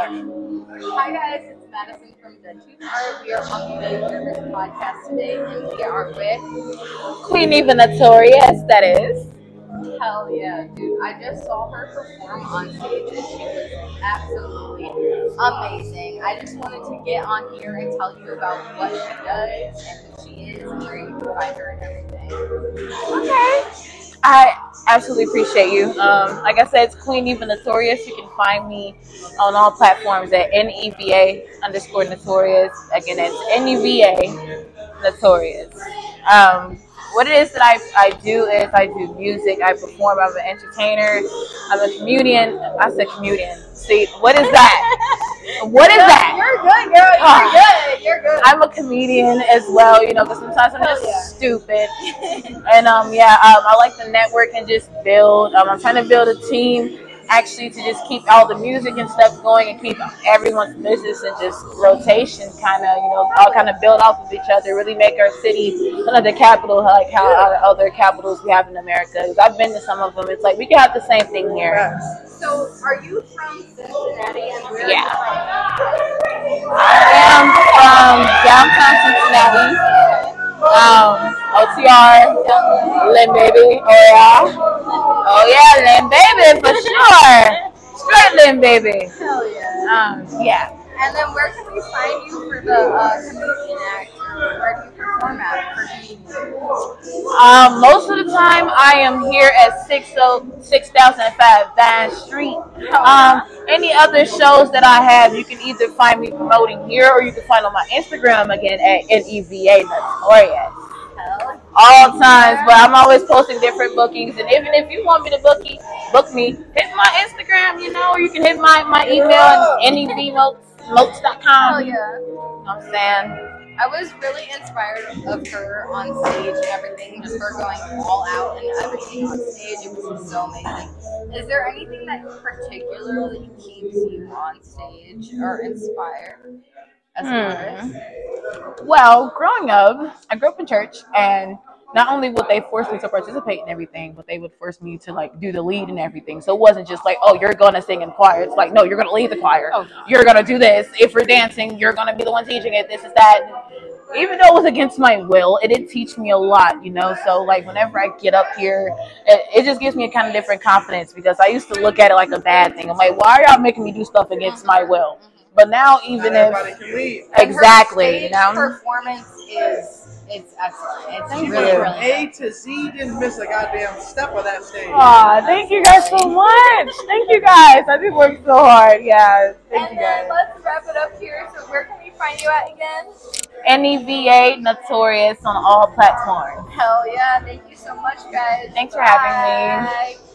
Hi guys, it's Madison from the Tooth Art. We are on the Nervous podcast today, and we are with Queen Neva Notorious, that is. Hell yeah, dude! I just saw her perform on stage, and she was absolutely amazing. I just wanted to get on here and tell you about what she does and who she is, and where you can find her and everything. Okay. I absolutely appreciate you. Um, like I said, it's Queen Neva Notorious. You can find me on all platforms at NEVA underscore Notorious. Again, it's NEVA Notorious. Um, what it is that I, I do is I do music, I perform, I'm an entertainer, I'm a comedian. I said comedian. See, what is that? What is that? You're good, girl. You're Ah. good. I'm a comedian as well, you know, because sometimes I'm just yeah. stupid. and um, yeah, um, I like to network and just build. Um, I'm trying to build a team actually to just keep all the music and stuff going and keep everyone's business and just rotation kind of, you know, all kind of build off of each other, really make our city kind of the capital like how other capitals we have in America. 'Cause I've been to some of them. It's like we can have the same thing here. So, are you from Cincinnati? And where Yeah. I am from downtown Cincinnati. Um, OTR, Lynn Baby. Oh yeah. Oh yeah, Lynn Baby for sure. Straight Lynn Baby. Hell yeah. Um, yeah. And then where can we find you for the uh, comedian act? Where do you perform at for comedians? Um, most of the time I am here at 6005 Vine Street. Um, any other shows that I have, you can either find me promoting here or you can find on my Instagram again at NEVA Notorious. All times, but I'm always posting different bookings. And even if you want me to book me, book me, hit my Instagram, you know, or you can hit my, my email at nevmotes.com. Hell yeah. You know what I'm saying? I was really inspired of her on stage and everything, just her going all out and everything on stage. It was so amazing. Is there anything that particularly keeps you on stage or inspired as an Hmm. Well, growing up, I grew up in church, and not only would they force me to participate in everything, but they would force me to like do the lead and everything. So it wasn't just like, oh, you're gonna sing in choir. It's like, no, you're gonna lead the choir. Oh, no. You're gonna do this. If we're dancing, you're gonna be the one teaching it. This is that. Even though it was against my will, it did teach me a lot, you know. So like whenever I get up here, it, it just gives me a kind of different confidence because I used to look at it like a bad thing. I'm like, why are y'all making me do stuff against my will? Mm-hmm. But now even Not if can lead. And her exactly, you stage know. performance is it's excellent. It's Thank really, you. really A good. to Z didn't miss a goddamn step of that stage. Aw, thank you guys so much. Thank you guys. I did work so hard. Yeah, thank And you then guys. let's wrap it up here. So where can we find you at again? NEVA Notorious on all platforms. Hell yeah! Thank you so much, guys. Thanks for having me. Bye.